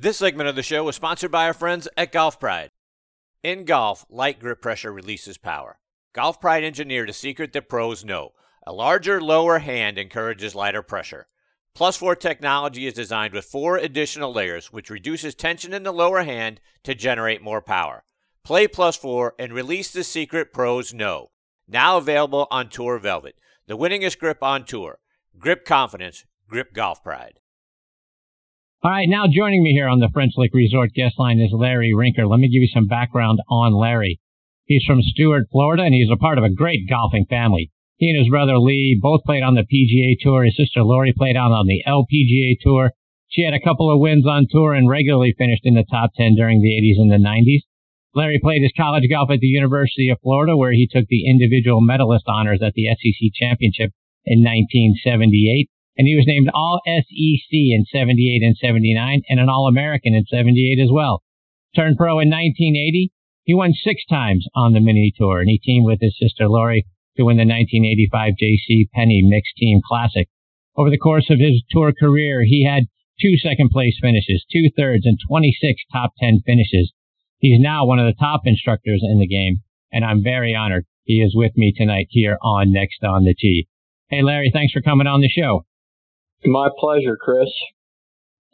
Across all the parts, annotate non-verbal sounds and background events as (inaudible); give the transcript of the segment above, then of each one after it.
This segment of the show was sponsored by our friends at Golf Pride. In golf, light grip pressure releases power. Golf Pride engineered a secret that pros know. A larger lower hand encourages lighter pressure. Plus 4 technology is designed with four additional layers, which reduces tension in the lower hand to generate more power. Play Plus 4 and release the secret pros know. Now available on Tour Velvet, the winningest grip on tour. Grip confidence, grip golf pride. All right, now joining me here on the French Lick Resort guest line is Larry Rinker. Let me give you some background on Larry. He's from Stuart, Florida, and he's a part of a great golfing family. He and his brother Lee both played on the PGA Tour. His sister Lori played out on the LPGA Tour. She had a couple of wins on tour and regularly finished in the top 10 during the 80s and the 90s. Larry played his college golf at the University of Florida, where he took the individual medalist honors at the SEC Championship in 1978 and he was named All SEC in 78 and 79 and an All American in 78 as well. Turned pro in 1980. He won six times on the mini tour and he teamed with his sister Lori to win the 1985 J.C. Penney Mixed Team Classic. Over the course of his tour career, he had two second place finishes, two thirds, and 26 top 10 finishes. He's now one of the top instructors in the game, and I'm very honored he is with me tonight here on Next on the Tee. Hey, Larry, thanks for coming on the show. My pleasure, Chris.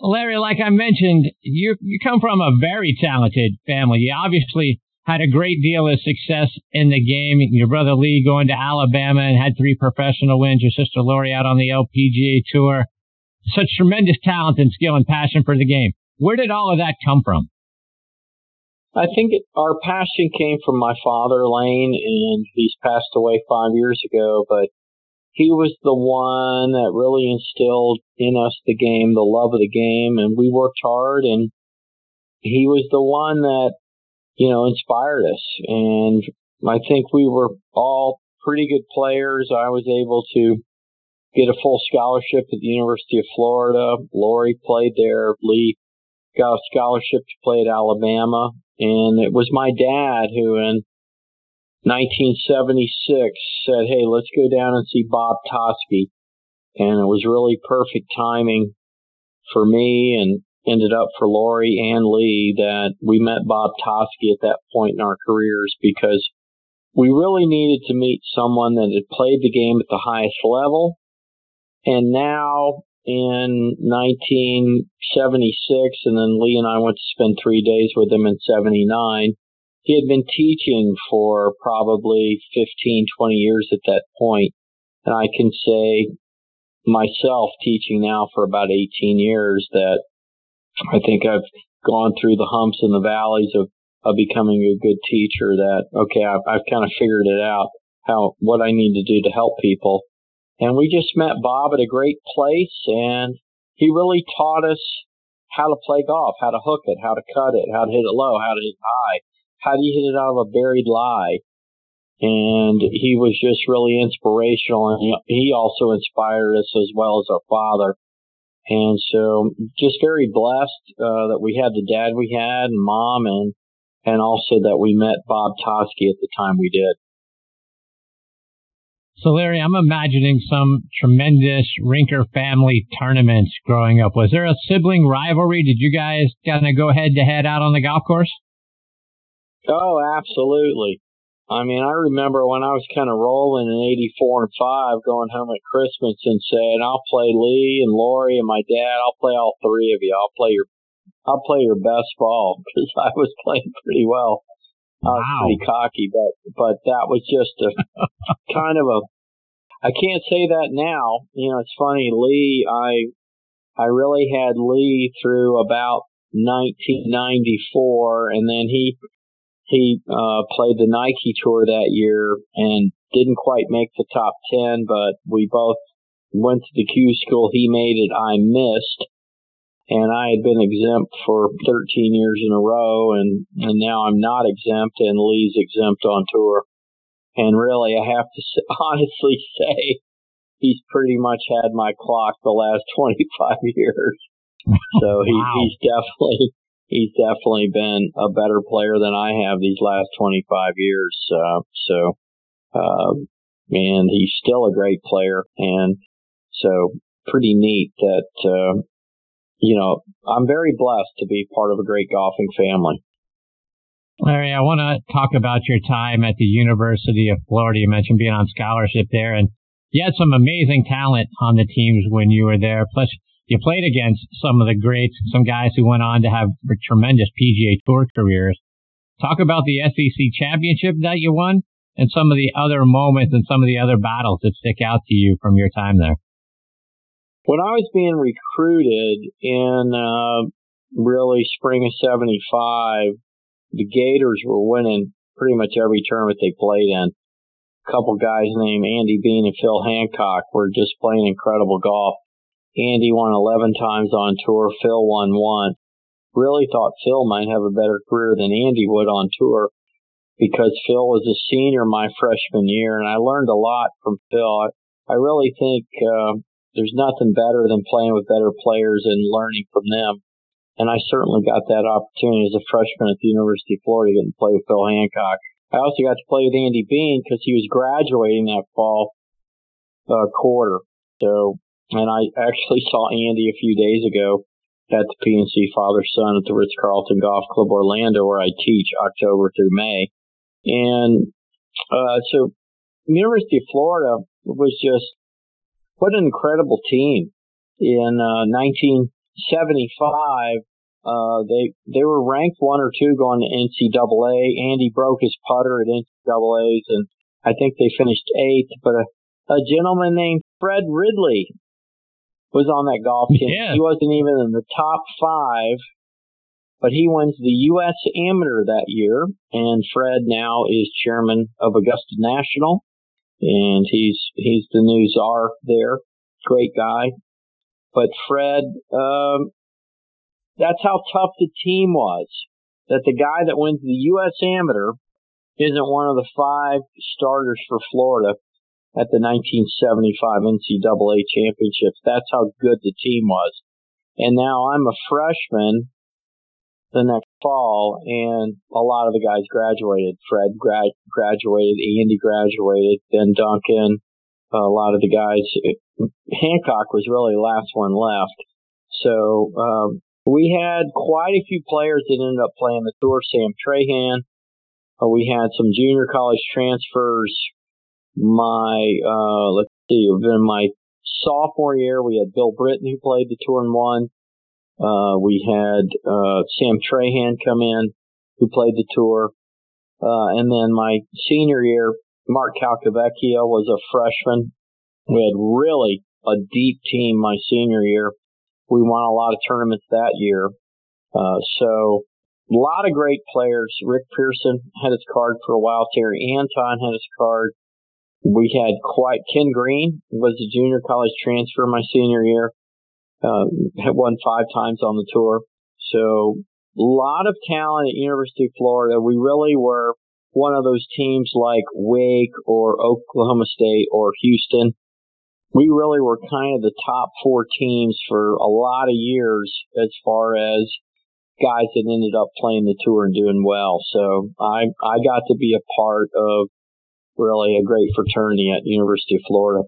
Larry, like I mentioned, you you come from a very talented family. You obviously had a great deal of success in the game. Your brother Lee going to Alabama and had three professional wins. Your sister Lori out on the LPGA tour. Such tremendous talent and skill and passion for the game. Where did all of that come from? I think it, our passion came from my father, Lane, and he's passed away five years ago. But he was the one that really instilled in us the game, the love of the game, and we worked hard and he was the one that, you know, inspired us. And I think we were all pretty good players. I was able to get a full scholarship at the University of Florida. Lori played there. Lee got a scholarship to play at Alabama. And it was my dad who, in 1976 said, Hey, let's go down and see Bob Toski. And it was really perfect timing for me and ended up for Lori and Lee that we met Bob Toski at that point in our careers because we really needed to meet someone that had played the game at the highest level. And now in 1976, and then Lee and I went to spend three days with him in 79 he had been teaching for probably 15, 20 years at that point. And I can say myself teaching now for about 18 years that I think I've gone through the humps and the valleys of, of becoming a good teacher that, okay, I've, I've kind of figured it out how, what I need to do to help people. And we just met Bob at a great place and he really taught us how to play golf, how to hook it, how to cut it, how to hit it low, how to hit it high, how do you hit it out of a buried lie? And he was just really inspirational, and he, also inspired us as well as our father. And so, just very blessed uh, that we had the dad we had, and mom, and and also that we met Bob Toski at the time we did. So, Larry, I'm imagining some tremendous Rinker family tournaments growing up. Was there a sibling rivalry? Did you guys kind of go head to head out on the golf course? Oh, absolutely. I mean, I remember when I was kind of rolling in 84 and 5 going home at Christmas and saying, I'll play Lee and Lori and my dad. I'll play all three of you. I'll play your, I'll play your best ball (laughs) because I was playing pretty well. I was wow. pretty cocky, but, but that was just a (laughs) kind of a, I can't say that now. You know, it's funny. Lee, I, I really had Lee through about 1994 and then he, he uh, played the Nike Tour that year and didn't quite make the top 10, but we both went to the Q school. He made it, I missed. And I had been exempt for 13 years in a row, and, and now I'm not exempt, and Lee's exempt on tour. And really, I have to (laughs) honestly say, he's pretty much had my clock the last (laughs) 25 years. So he, wow. he's definitely he's definitely been a better player than I have these last 25 years. Uh, so, uh, and he's still a great player. And so pretty neat that, uh, you know, I'm very blessed to be part of a great golfing family. Larry, I want to talk about your time at the University of Florida. You mentioned being on scholarship there, and you had some amazing talent on the teams when you were there. Plus, you played against some of the greats, some guys who went on to have tremendous PGA Tour careers. Talk about the SEC championship that you won and some of the other moments and some of the other battles that stick out to you from your time there. When I was being recruited in uh, really spring of 75, the Gators were winning pretty much every tournament they played in. A couple guys named Andy Bean and Phil Hancock were just playing incredible golf. Andy won 11 times on tour. Phil won once. Really thought Phil might have a better career than Andy would on tour because Phil was a senior my freshman year and I learned a lot from Phil. I, really think, uh, there's nothing better than playing with better players and learning from them. And I certainly got that opportunity as a freshman at the University of Florida getting to play with Phil Hancock. I also got to play with Andy Bean because he was graduating that fall uh, quarter. So, and I actually saw Andy a few days ago at the PNC Father Son at the Ritz Carlton Golf Club Orlando, where I teach October through May. And uh, so, University of Florida was just what an incredible team. In uh, 1975, uh, they they were ranked one or two going to NCAA. Andy broke his putter at NCAA's, and I think they finished eighth. But a, a gentleman named Fred Ridley was on that golf team. Yeah. He wasn't even in the top five, but he wins the U.S. Amateur that year, and Fred now is chairman of Augusta National and he's he's the new czar there. Great guy, but Fred, um, that's how tough the team was. That the guy that wins the U.S. Amateur isn't one of the five starters for Florida at the 1975 NCAA championships. That's how good the team was. And now I'm a freshman the next fall, and a lot of the guys graduated. Fred grad- graduated, Andy graduated, then Duncan, a lot of the guys. Hancock was really the last one left. So um, we had quite a few players that ended up playing the tour. Sam Trahan. Uh, we had some junior college transfers. My uh, let's see, in my sophomore year, we had Bill Britton who played the tour and won. Uh, we had uh, Sam Trahan come in, who played the tour. Uh, and then my senior year, Mark Calcavecchia was a freshman. We had really a deep team my senior year. We won a lot of tournaments that year. Uh, so a lot of great players. Rick Pearson had his card for a while. Terry Anton had his card. We had quite Ken Green was a junior college transfer my senior year uh, won five times on the tour. So a lot of talent at University of Florida. We really were one of those teams like Wake or Oklahoma State or Houston. We really were kind of the top four teams for a lot of years as far as guys that ended up playing the tour and doing well. So I I got to be a part of really a great fraternity at University of Florida.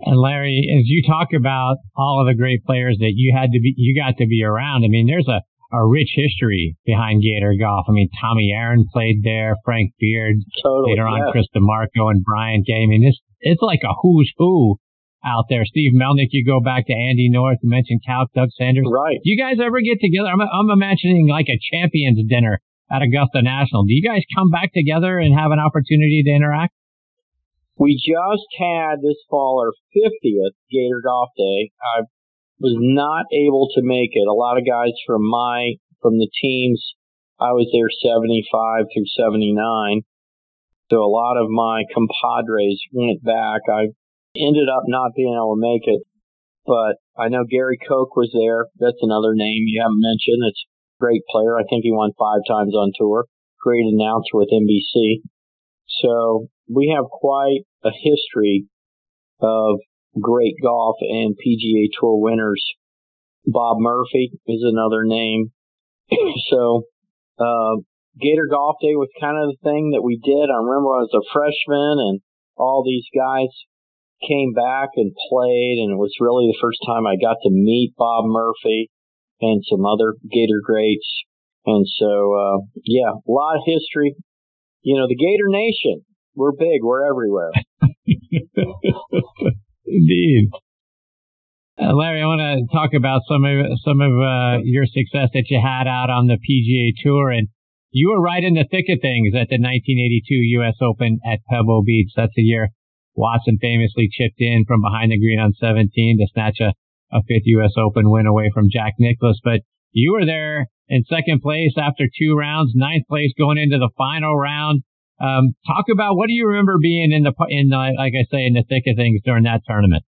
And Larry, as you talk about all of the great players that you had to be, you got to be around. I mean, there's a, a rich history behind Gator Golf. I mean, Tommy Aaron played there, Frank Beard, totally, later on yeah. Chris DiMarco and Brian Gay. I mean, this, it's like a who's who out there. Steve Melnyk, you go back to Andy North, you mentioned Cal, Doug Sanders. Right. Do you guys ever get together? I'm, I'm imagining like a champions dinner at Augusta National. Do you guys come back together and have an opportunity to interact? We just had this fall our 50th Gator Golf Day. I was not able to make it. A lot of guys from my, from the teams, I was there 75 through 79. So a lot of my compadres went back. I ended up not being able to make it, but I know Gary Koch was there. That's another name you haven't mentioned. It's great player. I think he won five times on tour. Great announcer with NBC. So we have quite a history of great golf and PGA Tour winners. Bob Murphy is another name. (clears throat) so, uh, Gator Golf Day was kind of the thing that we did. I remember I was a freshman and all these guys came back and played, and it was really the first time I got to meet Bob Murphy and some other Gator greats. And so, uh, yeah, a lot of history. You know, the Gator Nation, we're big, we're everywhere. (laughs) Indeed. Uh, Larry, I want to talk about some of some of uh, your success that you had out on the PGA Tour, and you were right in the thick of things at the 1982 U.S. Open at Pebble Beach. That's the year Watson famously chipped in from behind the green on 17 to snatch a, a fifth U.S. Open win away from Jack Nicklaus. But you were there in second place after two rounds, ninth place going into the final round. Um, talk about what do you remember being in the in the, like I say in the thick of things during that tournament.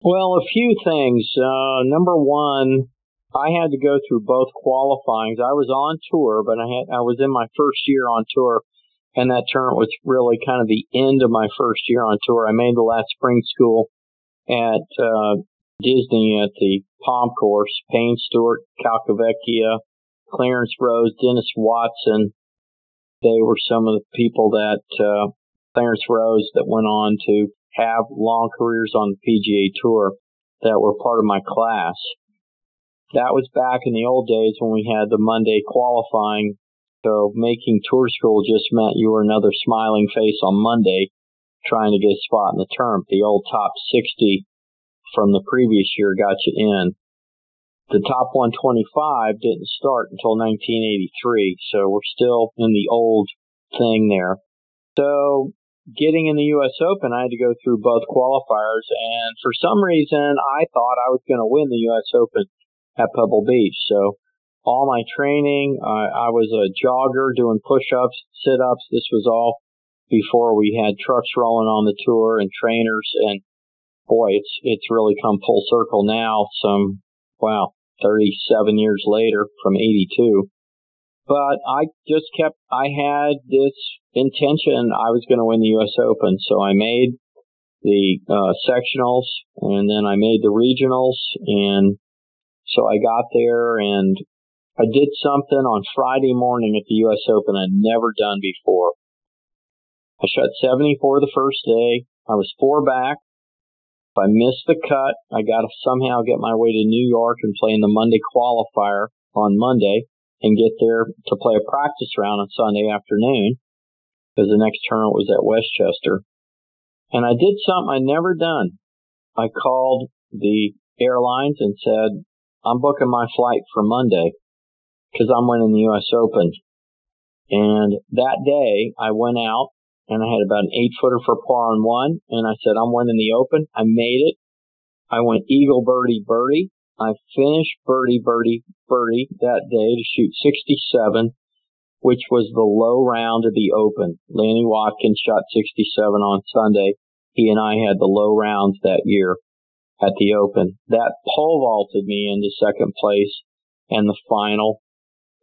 Well, a few things. Uh, number one, I had to go through both qualifyings. I was on tour, but I had I was in my first year on tour and that tournament was really kind of the end of my first year on tour. I made the last spring school at uh, Disney at the Palm Course. Payne Stewart, Calcavecchia, Clarence Rose, Dennis Watson. They were some of the people that uh, Clarence Rose that went on to have long careers on the PGA Tour that were part of my class. That was back in the old days when we had the Monday qualifying so making tour school just meant you were another smiling face on Monday trying to get a spot in the tournament. The old top 60 from the previous year got you in. The top 125 didn't start until 1983, so we're still in the old thing there. So getting in the U.S. Open, I had to go through both qualifiers, and for some reason, I thought I was going to win the U.S. Open at Pebble Beach. So all my training. I, I was a jogger doing push-ups, sit-ups. This was all before we had trucks rolling on the tour and trainers. And boy, it's it's really come full circle now. Some wow, 37 years later from 82. But I just kept. I had this intention. I was going to win the U.S. Open, so I made the uh, sectionals, and then I made the regionals, and so I got there and I did something on Friday morning at the U.S. Open I'd never done before. I shot 74 the first day. I was four back. If I missed the cut, I got to somehow get my way to New York and play in the Monday qualifier on Monday and get there to play a practice round on Sunday afternoon because the next tournament was at Westchester. And I did something I'd never done. I called the airlines and said, I'm booking my flight for Monday because I'm winning the U.S. Open. And that day I went out and I had about an eight footer for par on one and I said, I'm winning the Open. I made it. I went eagle birdie birdie. I finished birdie birdie birdie that day to shoot 67, which was the low round of the Open. Lanny Wadkins shot 67 on Sunday. He and I had the low rounds that year at the Open. That pole vaulted me into second place and the final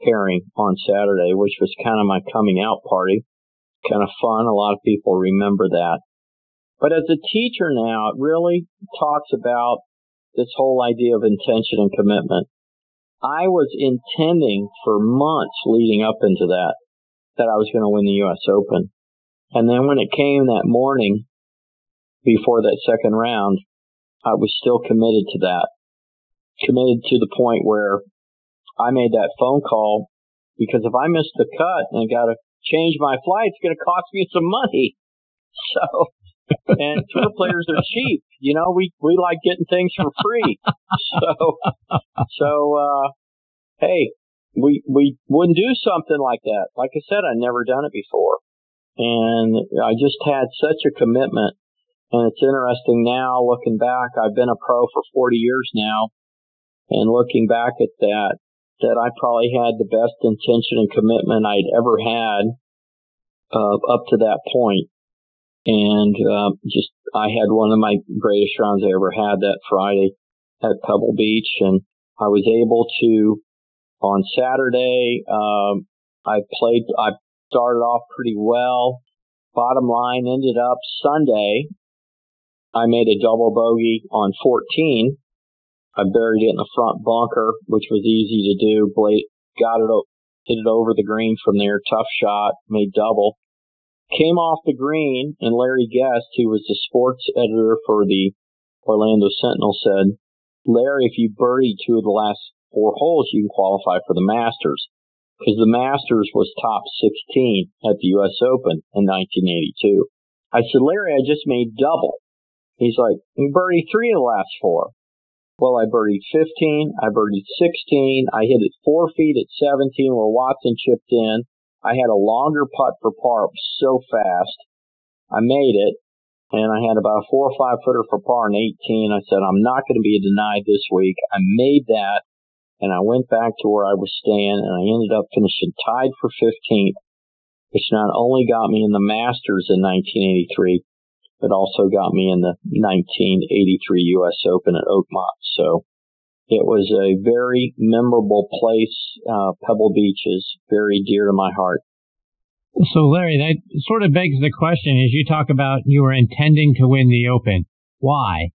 pairing on Saturday, which was kind of my coming out party. Kind of fun. A lot of people remember that. But as a teacher now, it really talks about this whole idea of intention and commitment. I was intending for months leading up into that, that I was going to win the U.S. Open. And then when it came that morning before that second round, I was still committed to that. Committed to the point where I made that phone call because if I missed the cut and got to change my flight, it's going to cost me some money. (laughs) So, and tour players are cheap. You know, we, we like getting things for free. (laughs) So, so, uh, hey, we, we wouldn't do something like that. Like I said, I'd never done it before. And I just had such a commitment. And it's interesting now looking back, I've been a pro for 40 years now. And looking back at that, that I probably had the best intention and commitment I'd ever had uh, up to that point. And uh, just I had one of my greatest rounds I ever had that Friday at Pebble Beach, and I was able to on Saturday. Um, I played. I started off pretty well. Bottom line ended up Sunday. I made a double bogey on 14 I buried it in the front bunker, which was easy to do. Blade got it, hit it over the green from there. Tough shot, made double. came off the green, and Larry Guest, who was the sports editor for the Orlando Sentinel, said, Larry, if you birdie two of the last four holes, you can qualify for the Masters. Because the Masters was top 16 at the U.S. Open in 1982. I said, Larry, I just made double. He's like, you birdie three of the last four. Well, I birdied 15, I birdied 16, I hit it four feet at 17 where Watson chipped in. I had a longer putt for par so fast. I made it, and I had about a four or five footer for par in 18. I said, I'm not going to be denied this week. I made that, and I went back to where I was staying, and I ended up finishing tied for 15th, which not only got me in the Masters in 1983, but also got me in the 1983 U.S. Open at Oakmont. So it was a very memorable place. Uh, Pebble Beach is very dear to my heart. So, Larry, that sort of begs the question as you talk about you were intending to win the Open. Why?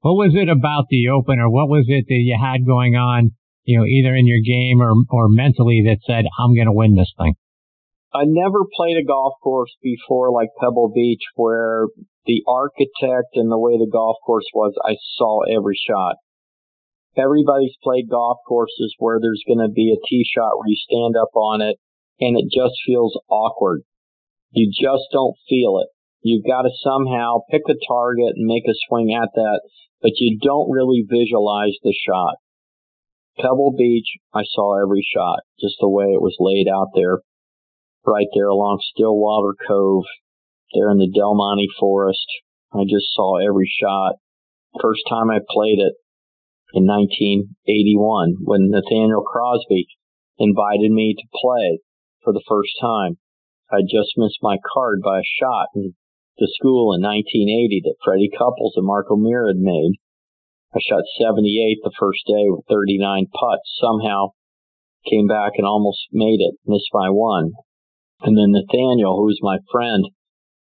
What was it about the Open or what was it that you had going on, you know, either in your game or, or mentally that said, I'm going to win this thing? I never played a golf course before like Pebble Beach where the architect and the way the golf course was, I saw every shot. Everybody's played golf courses where there's going to be a tee shot where you stand up on it and it just feels awkward. You just don't feel it. You've got to somehow pick a target and make a swing at that, but you don't really visualize the shot. Pebble Beach, I saw every shot, just the way it was laid out there, right there along Stillwater Cove, there in the Del Monte Forest. I just saw every shot. First time I played it, in 1981 when Nathaniel Crosby invited me to play for the first time. I just missed my card by a shot in the school in 1980 that Freddie Couples and Mark O'Meara had made. I shot 78 the first day with 39 putts. Somehow came back and almost made it, missed by one. And then Nathaniel, who was my friend,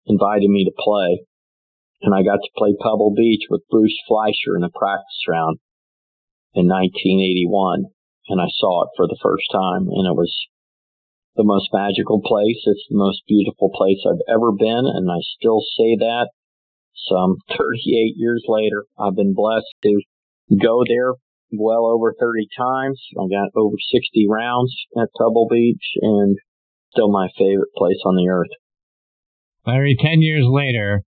invited me to play. And I got to play Pebble Beach with Bruce Fleisher in a practice round in 1981 and I saw it for the first time and it was the most magical place. It's the most beautiful place I've ever been and I still say that some (laughs) 38 years later. I've been blessed to go there well over 30 times. I got over 60 rounds at Pebble Beach and still my favorite place on the earth. Larry, 10 years later,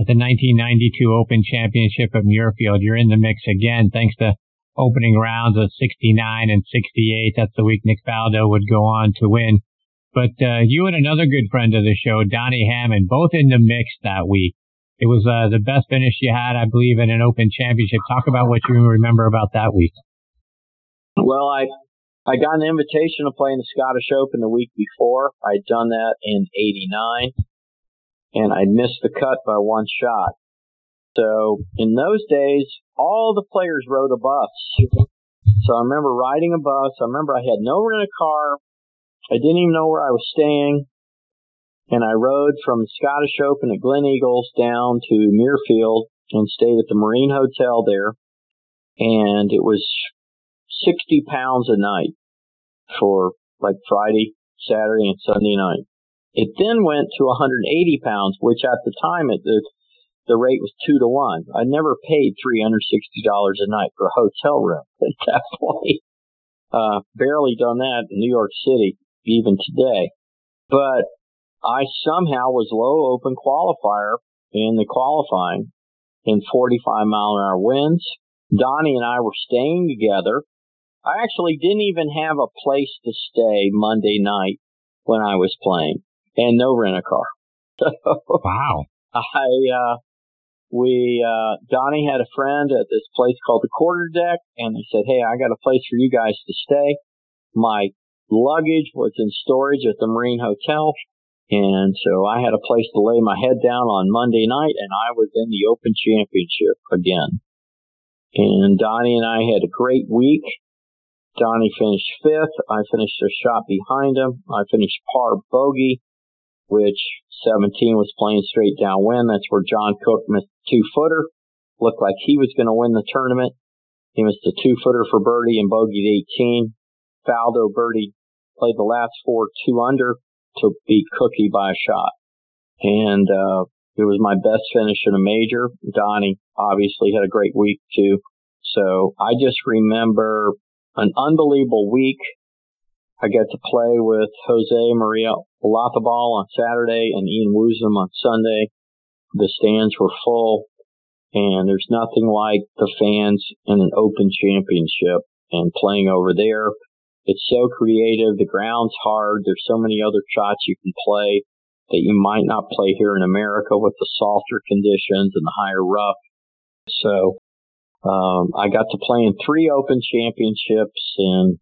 at the 1992 Open Championship at Muirfield, you're in the mix again thanks to opening rounds of 69 and 68. That's the week Nick Faldo would go on to win. But uh, you and another good friend of the show, Donnie Hammond, both in the mix that week. It was uh, the best finish you had, I believe, in an Open Championship. Talk about what you remember about that week. Well, I I got an invitation to play in the Scottish Open the week before. I'd done that in '89, and I'd missed the cut by one shot. So in those days, all the players rode a bus. So I remember riding a bus. I remember I had no rent a car. I didn't even know where I was staying. And I rode from Scottish Open at Gleneagles down to Muirfield and stayed at the Marine Hotel there. And it was 60 pounds a night for like Friday, Saturday, and Sunday night. It then went to 180 pounds, which at the time the the rate was two to one. I never paid three hundred sixty dollars a night for a hotel room (laughs) at that point. Uh, barely done that in New York City even today. But I somehow was low open qualifier in the qualifying in 45 mile an hour winds. Donnie and I were staying together. I actually didn't even have a place to stay Monday night when I was playing and no rent a car. (laughs) wow. I, uh, we uh Donnie had a friend at this place called the Quarter Deck, and he said, "Hey, I got a place for you guys to stay." My luggage was in storage at the Marine Hotel, and so I had a place to lay my head down on Monday night, and I was in the Open Championship again. And Donnie and I had a great week. Donnie finished fifth. I finished a shot behind him. I finished par bogey which 17 was playing straight downwind. That's where John Cook missed two footer. Looked like he was going to win the tournament. He missed a two footer for birdie and bogeyed 18. Faldo birdie played the last four two under to beat Cookie by a shot. and uh, it was my best finish in a major. Donnie obviously had a great week too. So I just remember an unbelievable week. I got to play with Jose Maria Olazabal on Saturday and Ian Woosnam on Sunday. The stands were full and there's nothing like the fans in an open championship and playing over there. It's so creative. The ground's hard. There's so many other shots you can play that you might not play here in America with the softer conditions and the higher rough. So um, I got to play in three Open Championships, and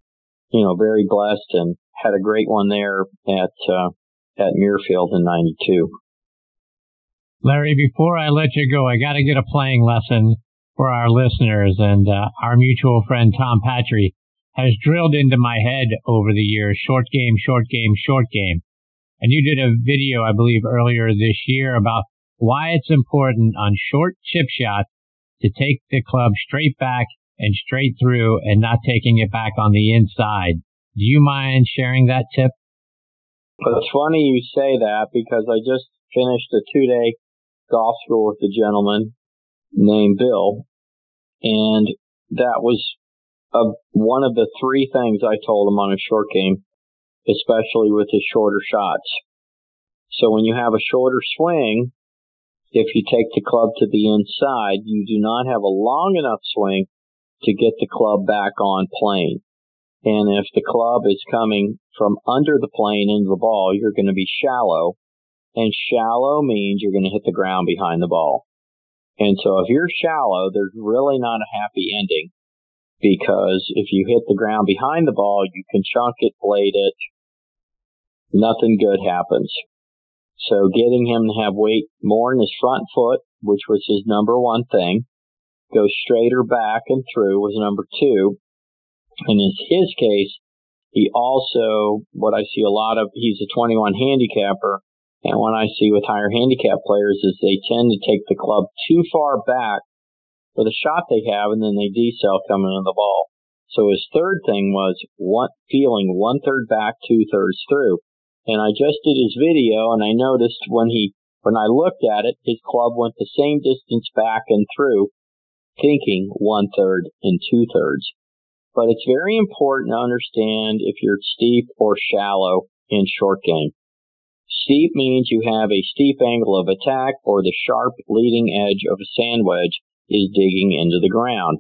you know, very blessed, and had a great one there at uh, at Muirfield in '92. Larry, before I let you go, I got to get a playing lesson for our listeners, and uh, our mutual friend Tom Patri has drilled into my head over the years: short game, short game, short game. And you did a video, I believe, earlier this year about why it's important on short chip shots to take the club straight back and straight through and not taking it back on the inside. Do you mind sharing that tip? It's funny you say that because I just finished a two day golf school with a gentleman named Bill. And that was a, one of the three things I told him on a short game especially with his shorter shots. So when you have a shorter swing, if you take the club to the inside, you do not have a long enough swing to get the club back on plane. And if the club is coming from under the plane into the ball, you're going to be shallow. And shallow means you're going to hit the ground behind the ball. And so if you're shallow, there's really not a happy ending because if you hit the ground behind the ball, you can chunk it, blade it, nothing good happens. So getting him to have weight more in his front foot, which was his number one thing, go straighter back and through was number two. And in his case, he also, what I see a lot of, he's a 21 handicapper. And what I see with higher handicap players is they tend to take the club too far back for the shot they have and then they decel coming into the ball. So his third thing was one, feeling one third back, two thirds through. And I just did his video and I noticed when he, when I looked at it, his club went the same distance back and through, thinking one third and two thirds. But it's very important to understand if you're steep or shallow in short game. Steep means you have a steep angle of attack or the sharp leading edge of a sand wedge is digging into the ground.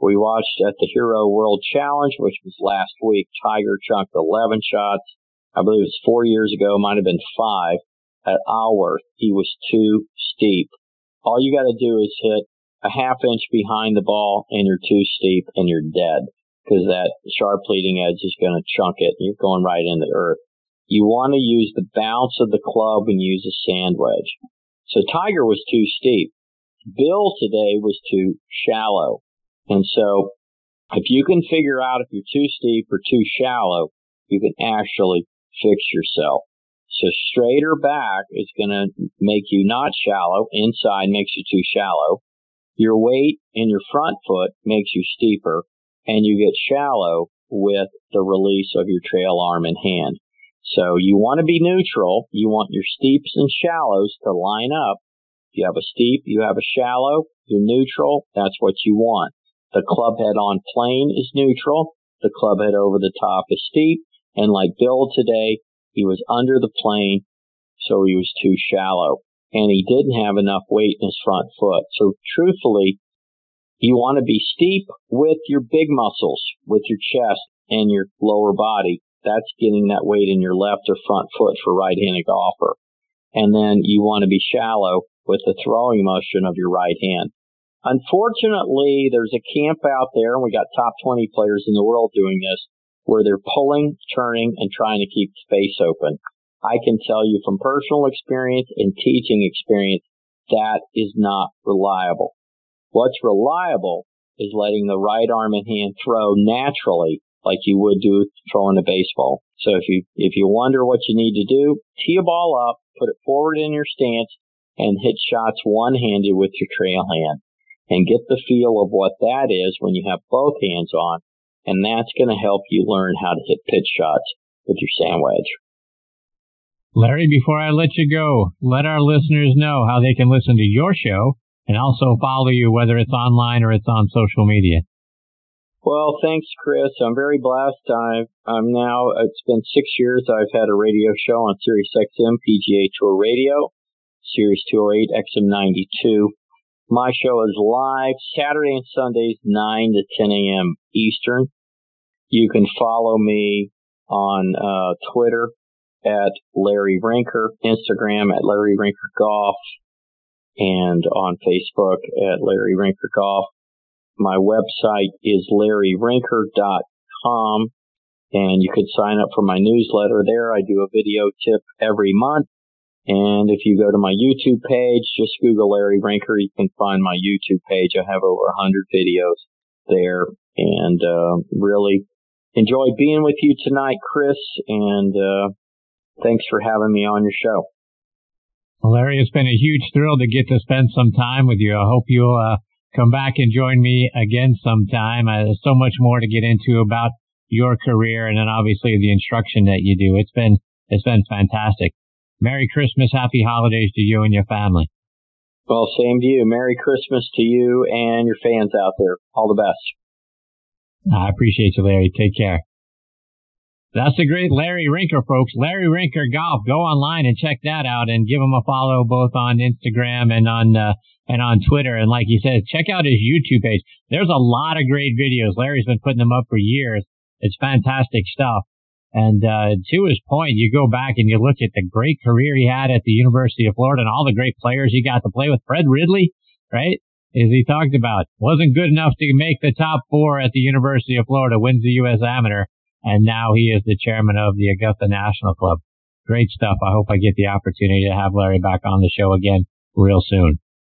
We watched at the Hero World Challenge, which was last week. Tiger chunked 11 shots. I believe it was four years ago, might have been five, at Isleworth. He was too steep. All you got to do is hit a half inch behind the ball and you're too steep and you're dead because that sharp leading edge is going to chunk it you're going right into the earth. You want to use the bounce of the club and use a sand wedge. So Tiger was too steep. Bill today was too shallow. And so if you can figure out if you're too steep or too shallow, you can actually fix yourself. So straighter back is going to make you not shallow. Inside makes you too shallow. Your weight in your front foot makes you steeper and you get shallow with the release of your trail arm and hand. So you want to be neutral. You want your steeps and shallows to line up. If you have a steep, you have a shallow, you're neutral. That's what you want. The club head on plane is neutral. The club head over the top is steep. And like Bill today, he was under the plane, so he was too shallow. And he didn't have enough weight in his front foot. So truthfully, you want to be steep with your big muscles, with your chest and your lower body. That's getting that weight in your left or front foot for right-handed golfer. And then you want to be shallow with the throwing motion of your right hand. Unfortunately, there's a camp out there, and we got top 20 players in the world doing this, where they're pulling, turning, and trying to keep space open. I can tell you from personal experience and teaching experience, that is not reliable. What's reliable is letting the right arm and hand throw naturally like you would do throwing a baseball. So if you, if you wonder what you need to do, tee a ball up, put it forward in your stance, and hit shots one-handed with your trail hand. And get the feel of what that is when you have both hands on and that's going to help you learn how to hit pitch shots with your sand wedge. Larry, before I let you go, let our listeners know how they can listen to your show and also follow you, whether it's online or it's on social media. Well, thanks, Chris. I'm very blessed. I've, I'm now, it's been six years I've had a radio show on Sirius XM PGA Tour Radio, Sirius 208 XM 92. My show is live Saturday and Sundays, 9 to 10 a.m. Eastern. You can follow me on uh, Twitter at Larry Rinker, Instagram at Larry Rinker Golf, and on Facebook at Larry Rinker Golf. My website is larryrinker.com and you could sign up for my newsletter there. I do a video tip every month. And if you go to my YouTube page, just Google Larry Rinker, you can find my YouTube page. I have over 100 videos there and uh, really enjoy being with you tonight, Chris. And uh, Thanks for having me on your show. Well, Larry, it's been a huge thrill to get to spend some time with you. I hope you'll uh, come back and join me again sometime. Uh, there's so much more to get into about your career and then obviously the instruction that you do. It's been it's been fantastic. Merry Christmas, happy holidays to you and your family. Well, same to you. Merry Christmas to you and your fans out there. All the best. I appreciate you, Larry. Take care. That's the great Larry Rinker, folks. Larry Rinker Golf. Go online and check that out and give him a follow both on Instagram and on uh, and on Twitter. And like he says, check out his YouTube page. There's a lot of great videos. Larry's been putting them up for years. It's fantastic stuff. And uh, to his point, you go back and you look at the great career he had at the University of Florida and all the great players he got to play with. Fred Ridley, right? As he talked about, wasn't good enough to make the top four at the University of Florida, wins the U.S. Amateur and now he is the chairman of the Augusta National Club. Great stuff. I hope I get the opportunity to have Larry back on the show again real soon.